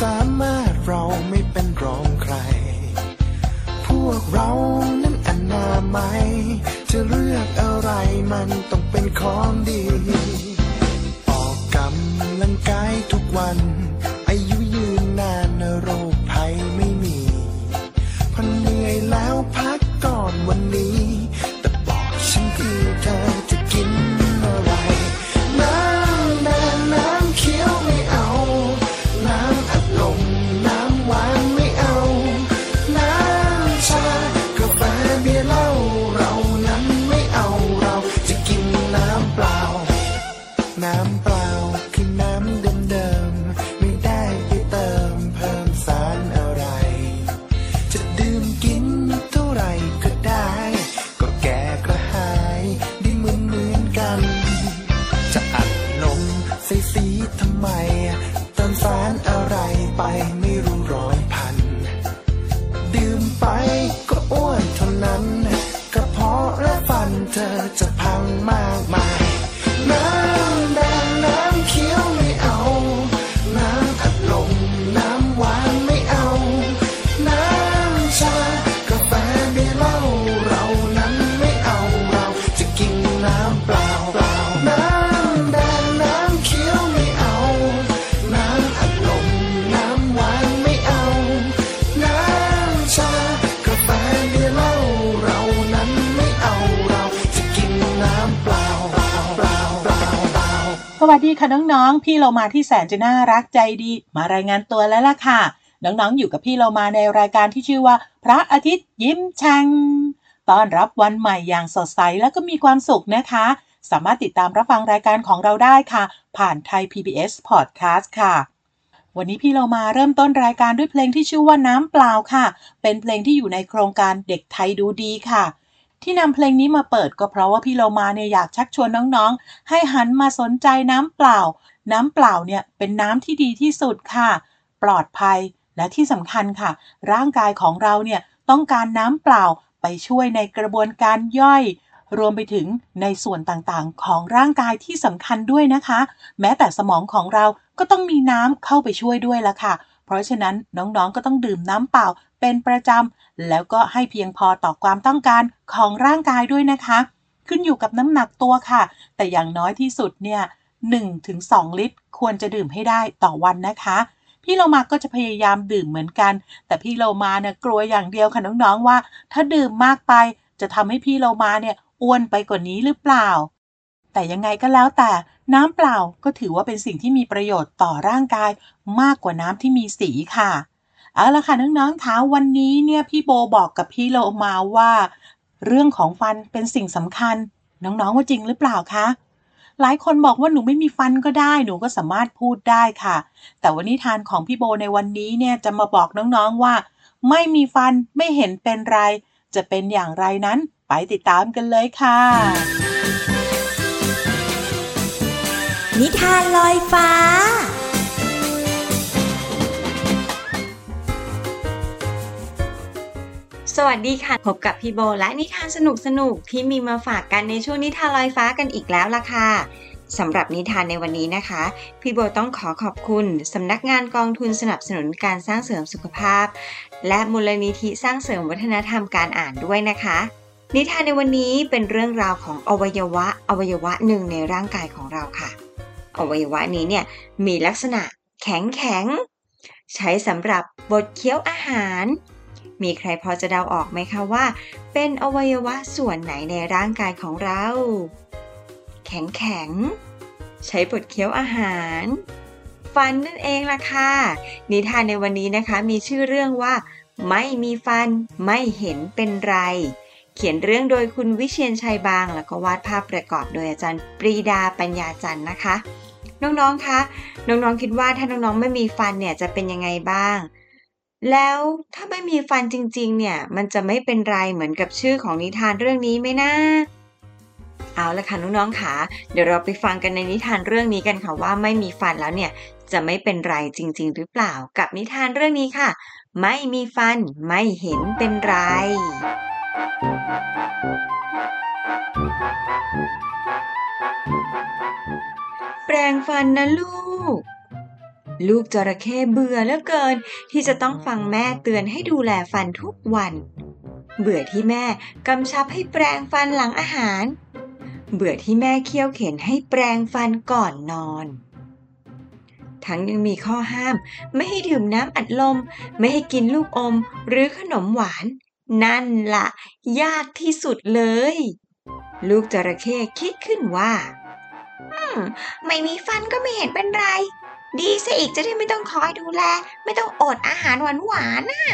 สามารถเราไม่เป็นรองใคร พวกเรานั้นอนามัยจะเลือกอะไรมันต้องเป็นของดี ออกกำลังกายทุกวัน วัสดีค่ะน้องๆ พี่เรามาที่แสนจะน่ารักใจดี มารายงานตัวแล้วล่ะค่ะ น้องๆ อยู่กับพี่เรามาในรายการที่ชื่อว่า พระอาทิตย์ยิ้มแฉ่งต้อนรับวันใหม่อย่างสดใสและก็มีความสุขนะคะ สามารถติดตามรับฟังรายการของเราได้ค่ะ ผ่านไทย PBS Podcast ค่ะ วันนี้พี่เรามาเริ่มต้นรายการด้วยเพลงที่ชื่อว่าน้ำเปล่าค่ะ เป็นเพลงที่อยู่ในโครงการเด็กไทยดูดีค่ะ ที่นำเพลงนี้มาเปิดก็เพราะว่าพี่เรามาเนี่ยอยากชักชวนน้องๆ ให้หันมาสนใจน้ำเปล่า น้ำเปล่าเนี่ยเป็นน้ำที่ดีที่สุดค่ะ ปลอดภัยและที่สำคัญค่ะ ร่างกายของเราเนี่ยต้องการน้ำเปล่าไปช่วยในกระบวนการย่อย รวมไปถึงในส่วนต่างๆ ของร่างกายที่สำคัญด้วยนะคะ แม้แต่สมองของเราก็ต้องมีน้ำเข้าไปช่วยด้วยละค่ะ เพราะฉะนั้นน้องๆก็ต้องดื่มน้ำเปล่าเป็นประจำ แล้วก็ให้เพียงพอต่อความต้องการของร่างกายด้วยนะคะ ขึ้นอยู่กับน้ำหนักตัวค่ะ แต่อย่างน้อยที่สุดเนี่ย 1-2 ลิตร ควรจะดื่มให้ได้ต่อวันนะคะพี่โลมาก็จะพยายามดื่มเหมือนกัน แต่พี่โลมาเนี่ยกลัวอย่างเดียวค่ะน้องๆว่า ถ้าดื่มมากไป จะทำให้พี่โลมาเนี่ยอ้วนไปกว่านี้หรือเปล่า แต่ยังไงก็แล้วแต่น้ำเปล่าก็ถือว่าเป็นสิ่งที่มีประโยชน์ต่อร่างกายมากกว่าน้ำที่มีสีค่ะ เอาละค่ะน้องๆคะวันนี้เนี่ยพี่โบบอกกับพี่โลมาว่า เรื่องของฟันเป็นสิ่งสำคัญ น้องๆว่าจริงหรือเปล่าคะหลายคนบอกว่าหนูไม่มีฟันก็ได้หนูก็สามารถพูดได้ค่ะ แต่วันนิทานของพี่โบในวันนี้เนี่ยจะมาบอกน้องๆว่า ไม่มีฟันไม่เห็นเป็นไร จะเป็นอย่างไรนั้นไปติดตามกันเลยค่ะ นิทานลอยฟ้า สวัสดีค่ะ พบกับพี่โบและนิทานสนุกสนุกที่มีมาฝากกันในช่วงนิทานลอยฟ้ากันอีกแล้วล่ะค่ะสำหรับนิทานในวันนี้นะคะ พี่โบต้องขอขอบคุณสำนักงานกองทุนสนับสนุนการสร้างเสริมสุขภาพ และมูลนิธิสร้างเสริมวัฒนธรรมการอ่านด้วยนะคะ นิทานในวันนี้เป็นเรื่องราวของอวัยวะอวัยวะหนึ่งในร่างกายของเราค่ะ อวัยวะนี้เนี่ยมีลักษณะแข็งแข็ง ใช้สำหรับบดเคี้ยวอาหาร มีใครพอจะเดาออกไหมคะว่า เป็นอวัยวะส่วนไหนในร่างกายของเรา แข็งแข็ง ใช้บดเคี้ยวอาหาร ฟันนั่นเองล่ะค่ะนิทานในวันนี้นะคะ มีชื่อเรื่องว่า ไม่มีฟันไม่เห็นเป็นไร เขียนเรื่องโดยคุณวิเชียนชัยบาง แล้วก็วาดภาพประกอบโดยอาจารย์ปรีดาปัญญาจันทร์นะคะ น้องๆคะน้องๆคิดว่าถ้าน้องๆไม่มีฟันเนี่ยจะเป็นยังไงบ้าง แล้วถ้าไม่มีฟันจริง ๆ เนี่ยมันจะไม่เป็นไรเหมือนกับชื่อของนิทานเรื่องนี้ไหมนะเอาละค่ะน้องๆค่ะเดี๋ยวเราไปฟังกันในนิทานเรื่องนี้กันค่ะว่าไม่มีฟันแล้วเนี่ยจะไม่เป็นไรจริง ๆ หรือเปล่ากับนิทานเรื่องนี้ค่ะ ไม่มีฟันไม่เห็นเป็นไร แปรงฟันนะลูก ลูกจระเข้เบื่อเหลือเกิน ที่จะต้องฟังแม่เตือนให้ดูแลฟันทุกวัน เบื่อที่แม่กำชับให้แปรงฟันหลังอาหาร เบื่อที่แม่เคี่ยวเข็นให้แปรงฟันก่อนนอนทั้งยังมีข้อห้าม ไม่ให้ดื่มน้ำอัดลม ไม่ให้กินลูกอม หรือขนมหวาน นั่นละยากที่สุดเลย ลูกจระเข้คิดขึ้นว่า อืม ไม่มีฟันก็ไม่เห็นเป็นไร ดีซะอีกจะได้ไม่ต้องคอยดูแล ไม่ต้องอดอาหารหวานหวานน่ะ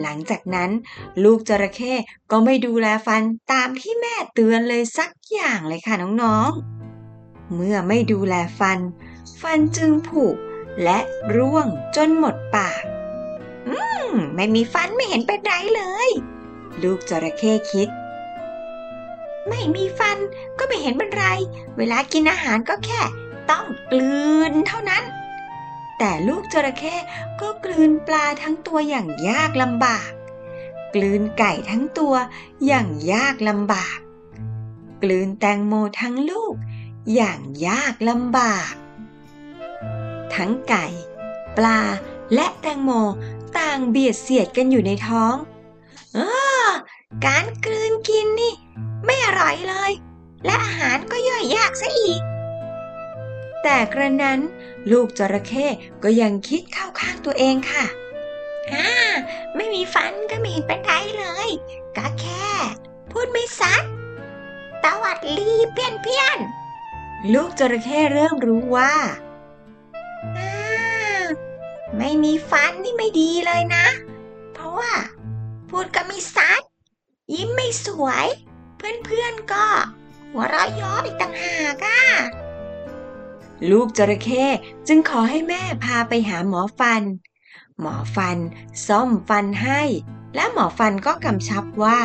หลังจากนั้น ลูกจระเข้ก็ไม่ดูแลฟันตามที่แม่เตือนเลยสักอย่างเลยค่ะน้องๆ เมื่อไม่ดูแลฟัน ฟันจึงผุและร่วงจนหมดปาก ไม่มีฟันไม่เห็นเป็นไรเลย ลูกจระเข้คิด ไม่มีฟันก็ไม่เห็นเป็นไร เวลากินอาหารก็แค่ ต้องกลืนเท่านั้น แต่ลูกจระเข้ก็กลืนปลาทั้งตัวอย่างยากลำบาก กลืนไก่ทั้งตัวอย่างยากลำบาก กลืนแตงโมทั้งลูก อย่างยากลำบาก ทั้งไก่ ปลาและแตงโม ต่างเบียดเสียดกันอยู่ในท้องออการกลืนกินนี่ ไม่อร่อยเลย และอาหารก็ย่อยยากซะอีก แต่กระนั้นลูกจระเข้ก็ยังคิดเข้าข้างตัวเองค่ะอ่าไม่มีฟันก็ไม่เห็นเป็นไรเลยก็แค่ พูดไม่ซัดตวัดลีเพี้ยนเพี้ยนลูกจระเข้เริ่มรู้ว่าอ่า ไม่มีฟันนี่ไม่ดีเลยนะ เพราะว่า พูดก็ไม่ซัด ยิ้มไม่สวย เพื่อนๆก็ หัวเราะย้ออีกต่างหากอะลูกจระเข้จึงขอให้แม่พาไปหาหมอฟัน หมอฟันซ่อมฟันให้ และหมอฟันก็กำชับว่า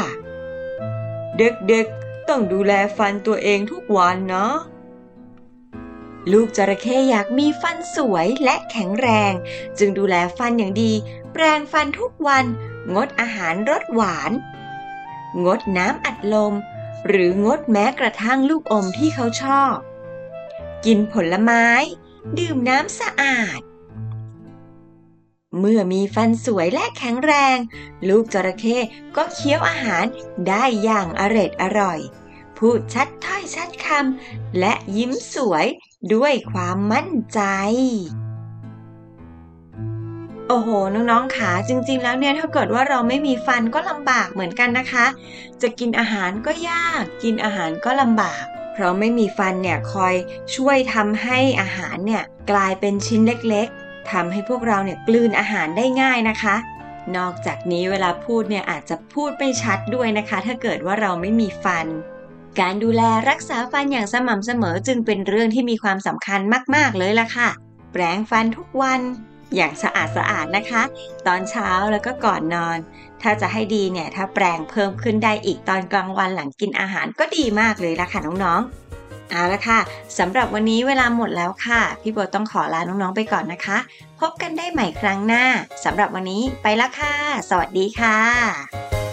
เด็กๆ ต้องดูแลฟันตัวเองทุกวันเนาะ ลูกจระเข้อยากมีฟันสวยและแข็งแรง จึงดูแลฟันอย่างดี แปรงฟันทุกวัน งดอาหารรสหวาน งดน้ำอัดลม หรืองดแม้กระทั่งลูกอมที่เขาชอบ กินผลไม้ ดื่มน้ำสะอาด เมื่อมีฟันสวยและแข็งแรง ลูกจระเข้ก็เคี้ยวอาหารได้อย่างอร็ดอร่อย พูดชัดถ้อยชัดคำและยิ้มสวย ด้วยความมั่นใจ โอ้โห น้องๆค่ะจริง ๆ แล้วเนี่ยถ้าเกิดว่าเราไม่มีฟันก็ลำบากเหมือนกันนะคะ จะกินอาหารก็ยาก กินอาหารก็ลำบาก เพราะไม่มีฟันเนี่ยคอยช่วยทำให้อาหารเนี่ยกลายเป็นชิ้นเล็กๆทำให้พวกเราเนี่ยกลืนอาหารได้ง่ายนะคะนอกจากนี้เวลาพูดเนี่ยอาจจะพูดไม่ชัดด้วยนะคะ ถ้าเกิดว่าเราไม่มีฟัน การดูแลรักษาฟันอย่างสม่ำเสมอจึงเป็นเรื่องที่มีความสำคัญมาก ๆ เลยล่ะค่ะ แปรงฟันทุกวันอย่างสะอาดสะอาดนะคะ ตอนเช้าแล้วก็ก่อนนอน ถ้าจะให้ดีเนี่ย ถ้าแปรงเพิ่มขึ้นได้อีกตอนกลางวันหลังกินอาหารก็ดีมากเลยล่ะค่ะน้องๆเอาละค่ะสำหรับวันนี้เวลาหมดแล้วค่ะ พี่โบต้องขอลาน้องๆไปก่อนนะคะ พบกันได้ใหม่ครั้งหน้าสำหรับวันนี้ไปละค่ะ สวัสดีค่ะ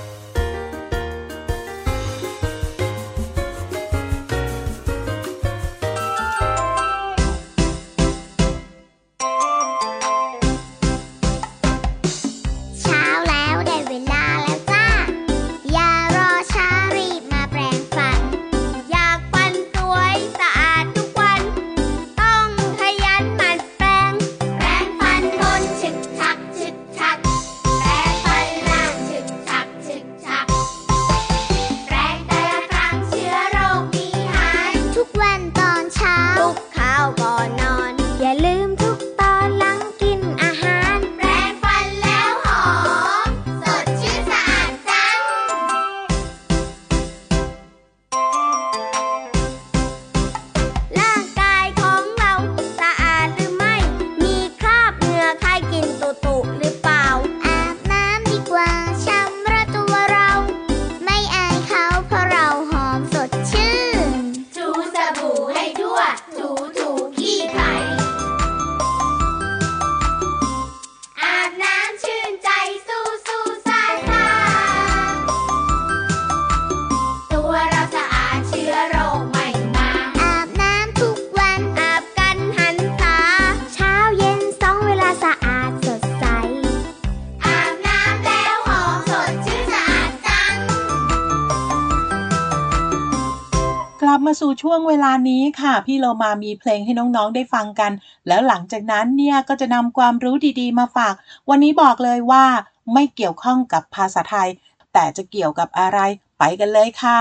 ช่วงเวลานี้ค่ะ พี่เรามามีเพลงให้น้องๆได้ฟังกัน แล้วหลังจากนั้นเนี่ยก็จะนำความรู้ดีๆ มาฝาก วันนี้บอกเลยว่าไม่เกี่ยวข้องกับภาษาไทย แต่จะเกี่ยวกับอะไรไปกันเลยค่ะ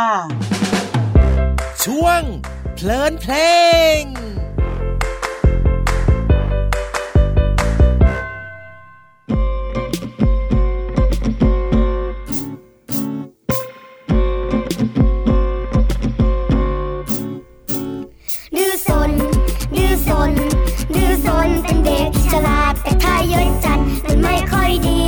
ช่วงเพลินเพลง จัดมันไม่ค่อยดี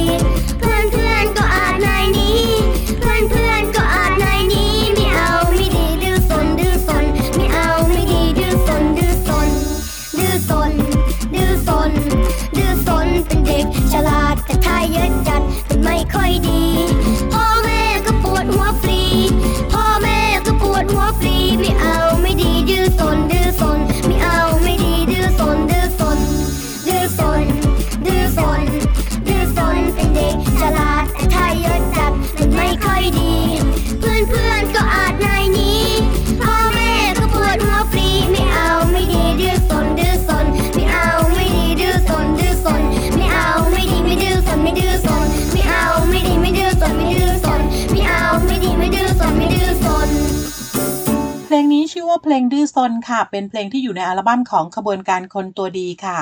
ว่าเพลงดื้อซนค่ะ เป็นเพลงที่อยู่ในอัลบั้มของขบวนการคนตัวดีค่ะ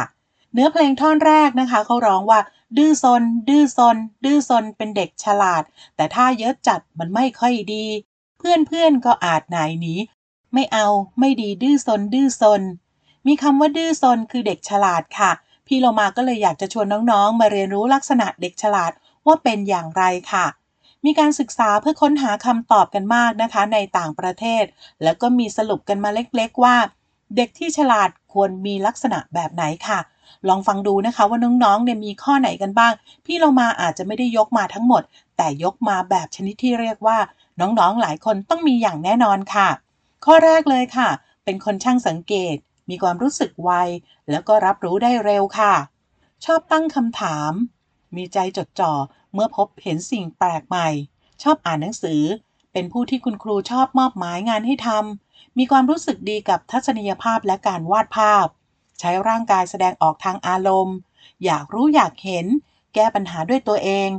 เนื้อเพลงท่อนแรกนะคะเขาร้องว่า ดื้อซน ดื้อซน ดื้อซนเป็นเด็กฉลาด แต่ถ้าเยอะจัดมันไม่ค่อยดี เพื่อนเพื่อนๆก็อาจหนายหนีไม่เอาไม่ดีดื้อซน ดื้อซน มีคำว่าดื้อซนคือเด็กฉลาดค่ะ พี่เรามาก็เลยอยากจะชวนน้องๆ มาเรียนรู้ลักษณะเด็กฉลาดว่าเป็นอย่างไรค่ะ มีการศึกษาเพื่อค้นหาคำตอบกันมากนะคะในต่างประเทศ แล้วก็มีสรุปกันมาเล็กๆว่า เด็กที่ฉลาดควรมีลักษณะแบบไหนค่ะ ลองฟังดูนะคะว่าน้องๆเนี่ยมีข้อไหนกันบ้าง พี่เรามาอาจจะไม่ได้ยกมาทั้งหมด แต่ยกมาแบบชนิดที่เรียกว่า น้องๆหลายคนต้องมีอย่างแน่นอนค่ะ ข้อแรกเลยค่ะ เป็นคนช่างสังเกต มีความรู้สึกไวแล้วก็รับรู้ได้เร็วค่ะ ชอบตั้งคำถาม มีใจจดจ่อ เมื่อพบเห็นสิ่งแปลกใหม่ ชอบอ่านหนังสือ เป็นผู้ที่คุณครูชอบมอบหมายงานให้ทำมีความรู้สึกดีกับทัศนียภาพและการวาดภาพ ใช้ร่างกายแสดงออกทางอารมณ์ อยากรู้อยากเห็น แก้ปัญหาด้วยตัวเอง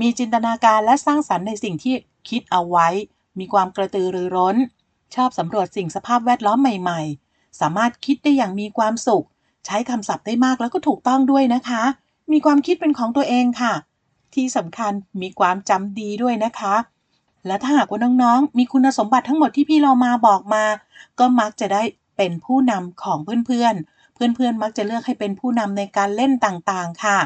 มีจินตนาการและสร้างสรรค์ในสิ่งที่คิดเอาไว้ มีความกระตือรือร้น ชอบสำรวจสิ่งสภาพแวดล้อมใหม่ ๆ สามารถคิดได้อย่างมีความสุข ใช้คำศัพท์ได้มากแล้วก็ถูกต้องด้วยนะคะ มีความคิดเป็นของตัวเองค่ะ ที่สำคัญมีความจำดีด้วยนะคะ และถ้าหากว่าน้องๆ มีคุณสมบัติทั้งหมดที่พี่เรามาบอกมา ก็มักจะได้เป็นผู้นำของเพื่อนๆ เพื่อนๆ มักจะเลือกให้เป็นผู้นำในการเล่นต่างๆ ค่ะ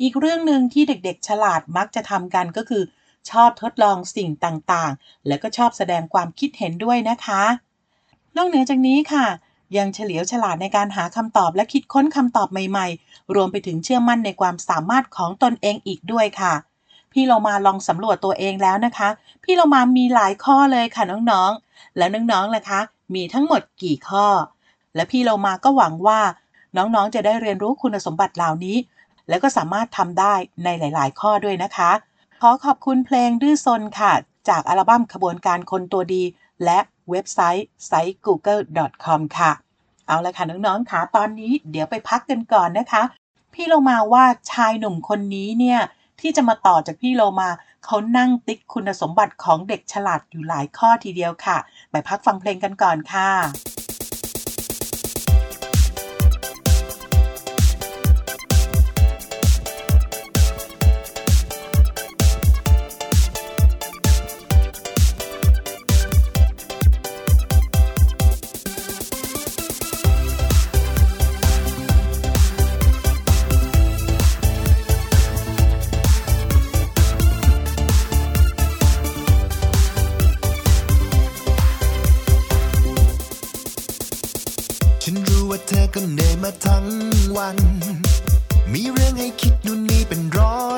อีกเรื่องหนึ่งที่เด็กๆ ฉลาดมักจะทำกันก็คือ ชอบทดลองสิ่งต่างๆ และก็ชอบแสดงความคิดเห็นด้วยนะคะ นอกเหนือจากนี้ค่ะ ยังเฉลียวฉลาดในการหาคำตอบและคิดค้นคำตอบใหม่ๆ รวมไปถึงเชื่อมั่นในความสามารถของตนเองอีกด้วยค่ะ พี่เรามาลองสำรวจตัวเองแล้วนะคะ พี่เรามามีหลายข้อเลยค่ะน้องๆ แล้วน้องๆล่ะคะ มีทั้งหมดกี่ข้อ และพี่เรามาก็หวังว่า น้องๆจะได้เรียนรู้คุณสมบัติเหล่านี้ แล้วก็สามารถทำได้ในหลาย ๆ ข้อด้วยนะคะ ขอขอบคุณเพลงดื้อซนค่ะ จากอัลบั้มขบวนการคนตัวดี และเว็บไซต์ siteGoogle.com ค่ะ เอาละค่ะ น้องๆค่ะตอนนี้เดี๋ยวไปพักกันก่อนนะคะ พี่โลมาว่าชายหนุ่มคนนี้เนี่ย ที่จะมาต่อจากพี่โลมาเขานั่งติ๊กคุณสมบัติของเด็กฉลาดอยู่หลายข้อทีเดียวค่ะ ไปพักฟังเพลงกันก่อนค่ะ วัน มีเรื่องให้คิดนู่นนี่เป็นร้อย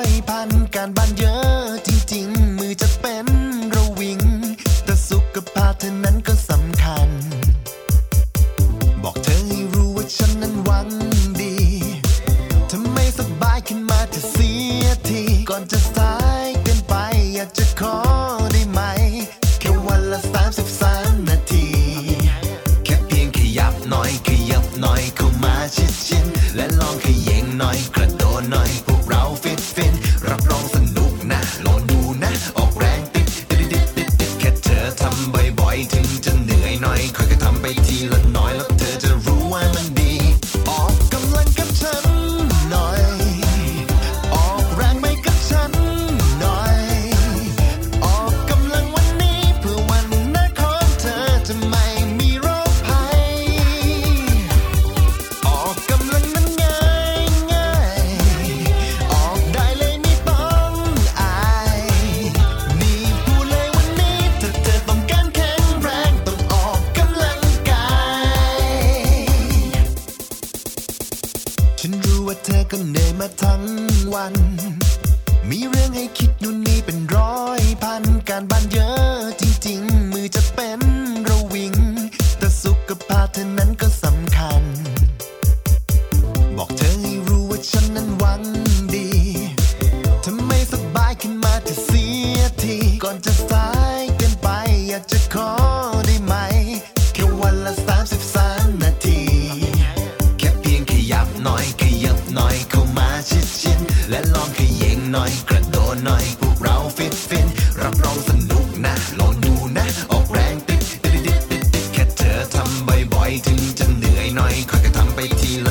ยิงหน่อยกระโดดหน่อยพวกเราฟิตฟินรับรองสนุกนะลองดูนะ ออกแรงติดติดติดติดติดแค่เธอทำบ่อยๆ ถึงจะเหนื่อยหน่อยค่อยๆทำไปทีละ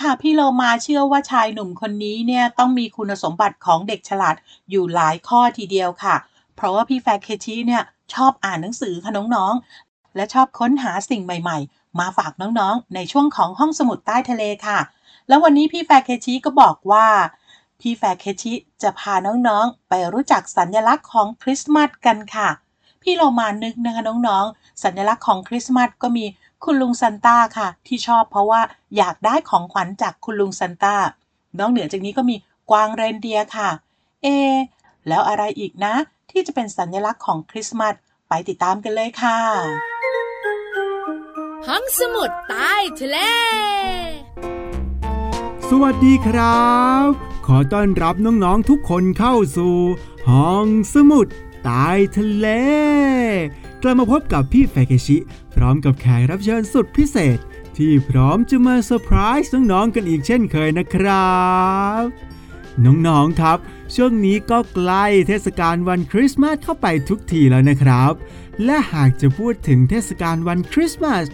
ค่ะ พี่โลมาเชื่อว่าชายหนุ่มคนนี้เนี่ยต้องมีคุณสมบัติของเด็กฉลาดอยู่หลายข้อทีเดียวค่ะ เพราะว่าพี่แฟร์เคชิเนี่ยชอบอ่านหนังสือค่ะน้องๆ และชอบค้นหาสิ่งใหม่ๆ มาฝากน้องๆ ในช่วงของห้องสมุดใต้ทะเลค่ะ แล้ววันนี้พี่แฟร์เคชิก็บอกว่าพี่แฟร์เคชิจะพาน้องๆ ไปรู้จักสัญลักษณ์ของคริสต์มาสกันค่ะ พี่เรามานึกนะคะน้องๆ สัญลักษณ์ของคริสต์มาสก็มี คุณลุงซันต้าค่ะ ที่ชอบเพราะว่าอยากได้ของขวัญจากคุณลุงซันต้านอกเหนือจากนี้ก็มีกวางเรนเดียร์ค่ะ เอะแล้วอะไรอีกนะ ที่จะเป็นสัญลักษณ์ของคริสต์มาสไปติดตามกันเลยค่ะ ห้องสมุดใต้ทะเล สวัสดีครับ ขอต้อนรับน้องๆทุกคนเข้าสู่ ห้องสมุดใต้ทะเล กลับมาพบกับพี่แฟเคชิ พร้อมกับแขกรับเชิญสุดพิเศษ ที่พร้อมจะมาเซอร์ไพรส์น้องๆกันอีกเช่นเคยนะครับน้องๆครับ ช่วงนี้ก็ใกล้เทศกาลวันคริสต์มาสเข้าไปทุกทีแล้วนะครับ และหากจะพูดถึงเทศกาลวันคริสต์มาส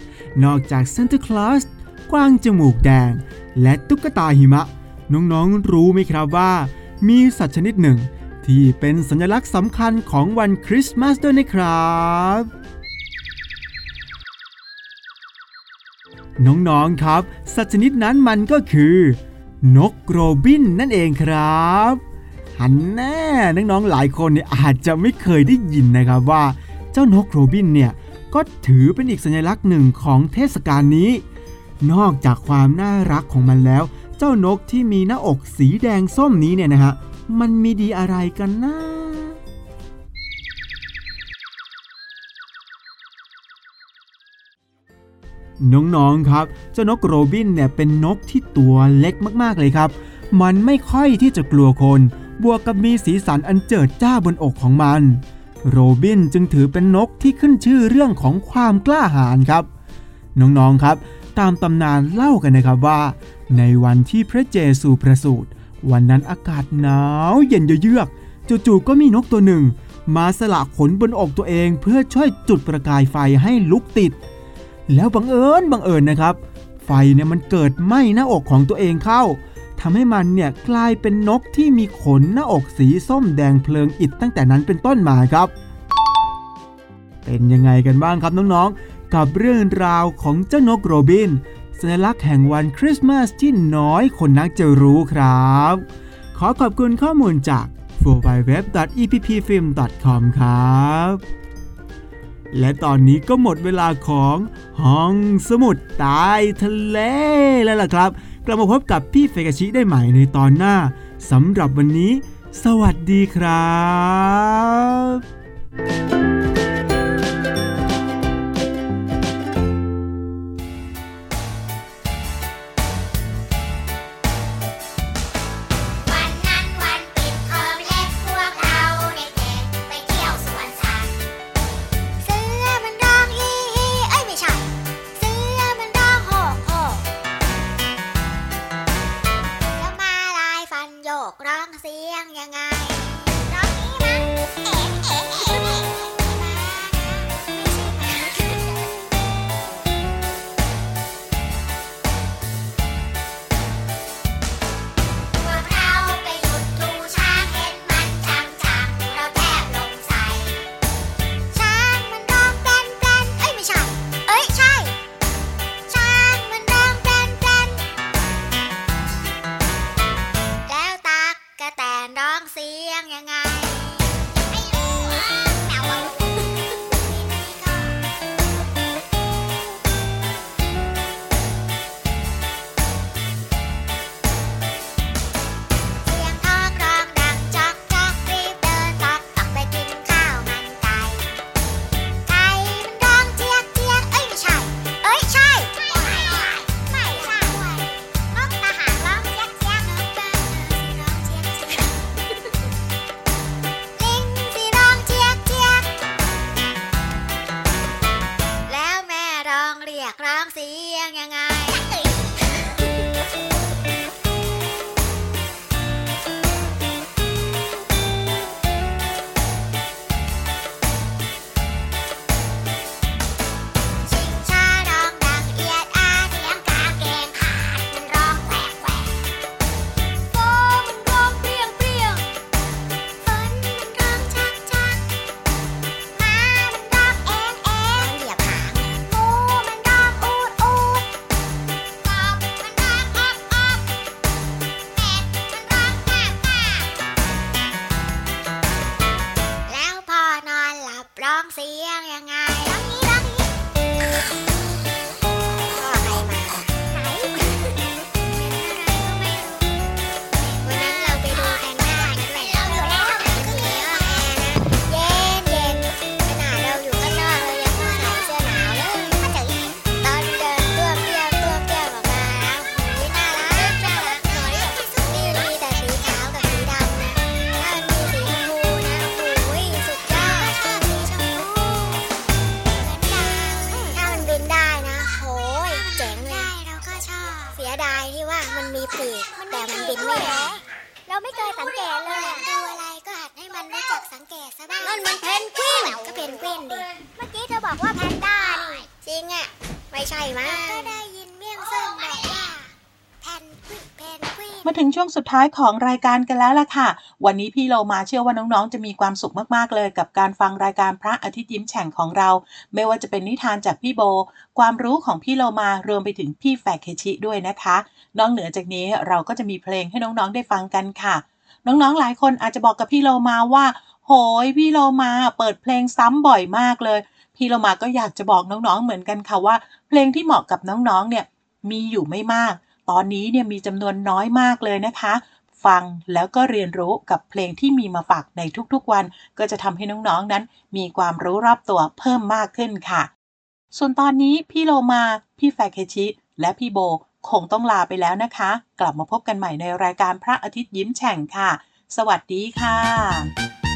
นอกจากซานตาคลอสกวางจมูกแดง และตุ๊กตาหิมะ น้องๆรู้ไหมครับว่า มีสัตว์ชนิดหนึ่ง ที่เป็นสัญลักษณ์สำคัญของวันคริสต์มาสด้วยนะครับน้องๆครับ สัตว์ชนิดนั้นมันก็คือ นกโรบินนั่นเองครับหันแน่น้องๆหลายคนเนี่ยอาจจะไม่เคยได้ยินนะครับว่า เจ้านกโรบินเนี่ยก็ถือเป็นอีกสัญลักษณ์หนึ่งของเทศกาลนี้ นอกจากความน่ารักของมันแล้ว เจ้านกที่มีหน้าอกสีแดงส้มนี้เนี่ยนะฮะ มันมีดีอะไรกันนะน้องๆครับ เจ้านกโรบินเนี่ยเป็นนกที่ตัวเล็กมากๆเลยครับ มันไม่ค่อยที่จะกลัวคน บวกกับมีสีสันอันเจิดจ้าบนอกของมัน โรบินจึงถือเป็นนกที่ขึ้นชื่อเรื่องของความกล้าหาญครับ น้องๆครับ ตามตำนานเล่ากันนะครับว่า ในวันที่พระเจซูประสูติ วันนั้นอากาศหนาวเย็นเยือกจู่ๆก็มีนกตัวหนึ่ง มาสละขนบนอกตัวเองเพื่อช่วยจุดประกายไฟให้ลุกติด แล้วบังเอิญบังเอิญนะครับ ไฟเนี่ยมันเกิดไหม้หน้าอกของตัวเองเข้าทำให้มันเนี่ยกลายเป็นนกที่มีขนหน้าอกสีส้มแดงเพลิงอิดตั้งแต่นั้นเป็นต้นมาครับ เป็นยังไงกันบ้างครับน้องๆ กับเรื่องราวของเจ้านกโรบิน สัญลักษณ์แห่งวันคริสต์มาสที่น้อยคนนักจะรู้ครับ ขอขอบคุณข้อมูลจาก w w w e p p f i l m c o m ครับ และตอนนี้ก็หมดเวลาของห้องสมุดใต้ทะเลแล้วล่ะครับ กลับมาพบกับพี่เฟกชิได้ใหม่ในตอนหน้าสำหรับวันนี้ สวัสดีครับวัน กร้องเสียงยังไง ท้ายของรายการกันแล้วล่ะค่ะ วันนี้พี่เรามาเชื่อว่าน้องๆ จะมีความสุขมากๆเลย กับการฟังรายการพระอาทิตย์ยิ้มแฉ่งของเรา ไม่ว่าจะเป็นนิทานจากพี่โบ ความรู้ของพี่เรามารวมไปถึงพี่แฝกเคชิด้วยนะคะ นอกเหนือจากนี้เราก็จะมีเพลงให้น้องๆ ได้ฟังกันค่ะ น้องๆ หลายคนอาจจะบอกกับพี่เรามาว่า โหยพี่เรามาเปิดเพลงซ้ำบ่อยมากเลย พี่เรามาก็อยากจะบอกน้องๆ เหมือนกันค่ะว่า เพลงที่เหมาะกับน้องๆ เนี่ยมีอยู่ไม่มาก ตอนนี้เนี่ยมีจำนวนน้อยมากเลยนะคะ ฟังแล้วก็เรียนรู้กับเพลงที่มีมาฝากในทุกๆวัน ก็จะทำให้น้องๆนั้น มีความรู้รอบตัวเพิ่มมากขึ้นค่ะ ส่วนตอนนี้พี่โลมา พี่แฟเคชิ และพี่โบ คงต้องลาไปแล้วนะคะ กลับมาพบกันใหม่ในรายการพระอาทิตย์ยิ้มแฉ่งค่ะ สวัสดีค่ะ